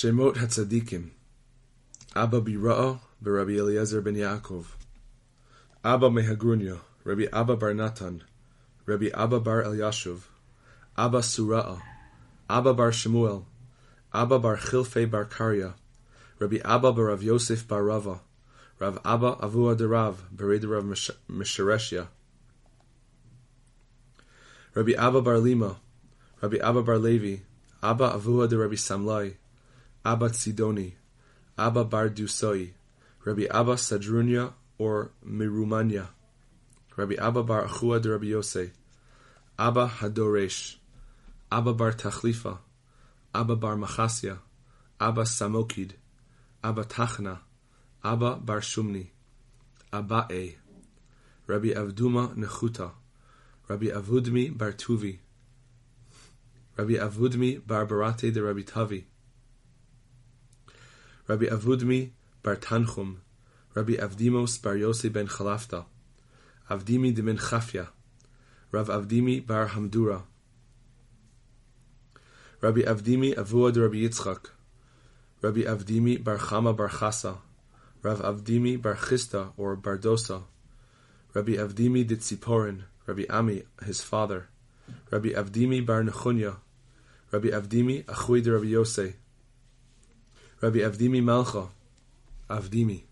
Shemot Hatzaddikim Abba Bira'a Rabbi Eliezer ben Yaakov Abba Mehagrunya Rabbi Abba bar Natan Rabbi Abba bar Eliashuv Abba Sura'a Abba bar Shemuel Abba bar Chilfe bar Karya Rabbi Abba bar Rav Yosef bar Rava Rav Abba Avua de Rav Bered Rav Mishareshia Rabbi Abba bar Lima Rabbi Abba bar Levi Abba Avua de Rabbi Samlai Abba Tzidoni, Abba Bar Dusoi, Rabbi Abba Sadrunya or Mirumanya, Rabbi Abba Bar Achua de Rabbi Yosei, Abba Hadoresh, Abba Bar Tachlifa, Abba Bar Machasya, Abba Samokid, Abba Tachna, Abba Bar Shumni, Abba E, Rabbi Avduma Nechuta, Rabbi Avudmi Bar Tuvi, Rabbi Avudmi Bar Barate de Rabbi Tavi, Rabbi Avudmi bar Tanchum, Rabbi Avdimos bar Yosef ben Chalafta, Avdimi de ben Chafya, Rav Avdimi bar Hamdura, Rabbi Avdimi Avua de Rabbi Yitzchak, Rabbi Avdimi bar Chama bar Chasa, Rav Avdimi bar Chista or Bardosa, Rabbi Avdimi de Tziporin, Rabbi Ami, his father, Rabbi Avdimi bar Nechunya, Rabbi Avdimi Achui de Rabbi Yosei, Rabbi Avdimi Malcha, Avdimi,